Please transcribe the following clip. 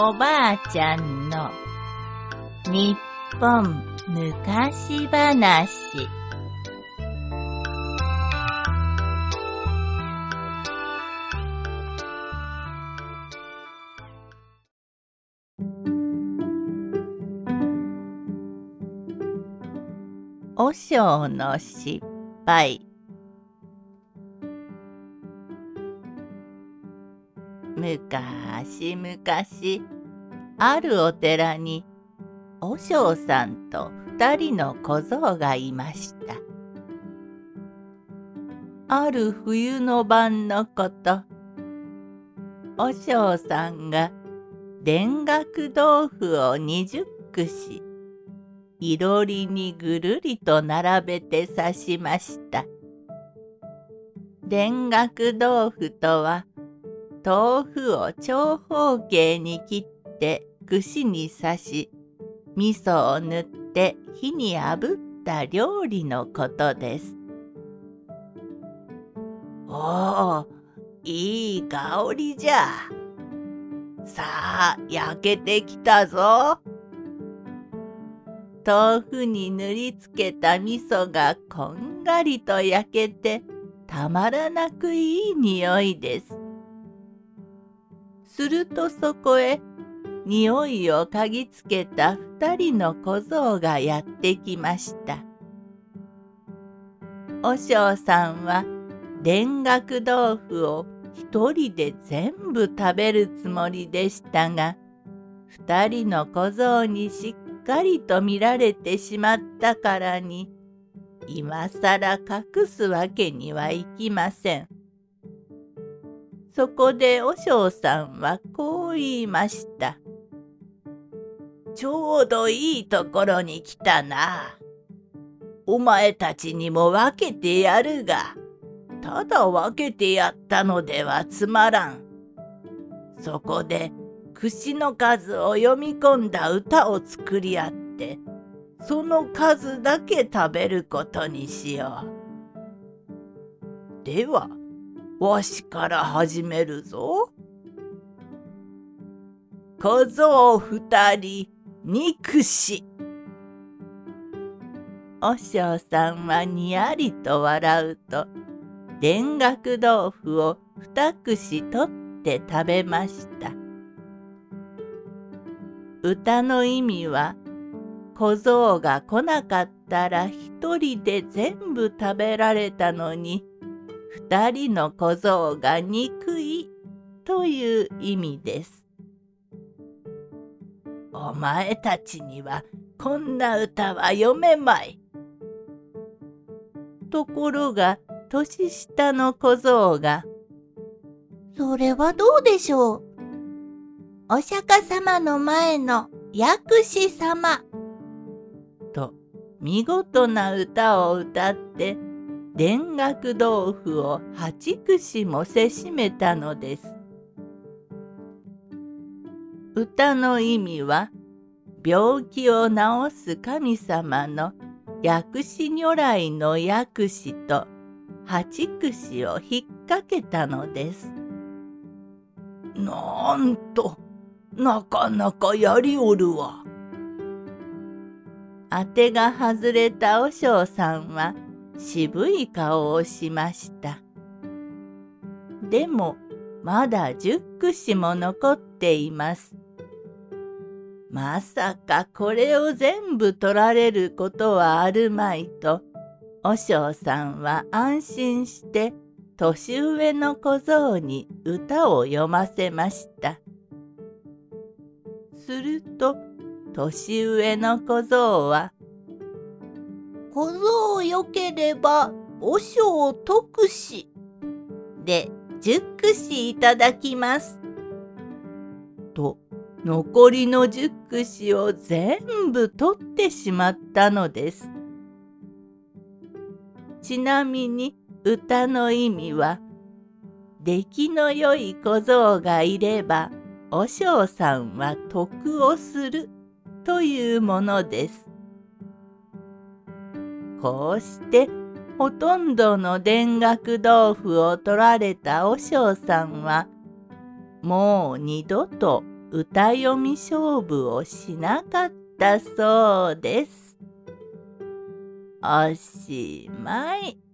おばあちゃんの日本昔話。和尚の失敗。むかしむかしあるお寺に和尚さんと二人の小僧がいました。ある冬の晩のこと和尚さんが田楽豆腐を二十串いろりにぐるりと並べて刺しました。田楽豆腐とは豆腐を長方形に切って串に刺し味噌を塗って火に炙った料理のことです。おおいい香りじゃ。さあ焼けてきたぞ。豆腐に塗りつけた味噌がこんがりと焼けてたまらなくいい匂いです。するとそこへ匂いを嗅ぎつけた二人の小僧がやってきました。和尚さんは田楽豆腐を一人で全部食べるつもりでしたが二人の小僧にしっかりと見られてしまったからに今さら隠すわけにはいきません。そこで和尚さんはこう言いました。ちょうどいいところに来たな。お前たちにも分けてやるが、ただ分けてやったのではつまらん。そこで串の数を読み込んだ歌を作り合って、その数だけ食べることにしよう。では、わしから始めるぞ。小僧二人、憎し。和尚さんはにやりと笑うと、田楽豆腐を二串取って食べました。歌の意味は、小僧が来なかったら一人で全部食べられたのに、二人の小僧が憎いという意味です。お前たちにはこんな歌は読めまい。ところが年下の小僧が「それはどうでしょう？お釈迦様の前の薬師様」と見事な歌を歌って田楽豆腐を八串もせしめたのです。歌の意味は病気を治す神様の薬師如来の薬師と八串を引っ掛けたのです。なんとなかなかやりおるわ。当てが外れた和尚さんは渋い顔をしました。でもまだ十串も残っています。まさかこれを全部取られることはあるまいと和尚さんは安心して年上の小僧に歌を読ませました。すると年上の小僧は「小僧よければ和尚得し」で十串いただきます。と残りの十串を全部取ってしまったのです。ちなみに歌の意味は出来の良い小僧がいれば和尚さんは得をするというものです。こうしてほとんどの田楽豆腐を取られた和尚さんはもう二度と歌読み勝負をしなかったそうです。おしまい。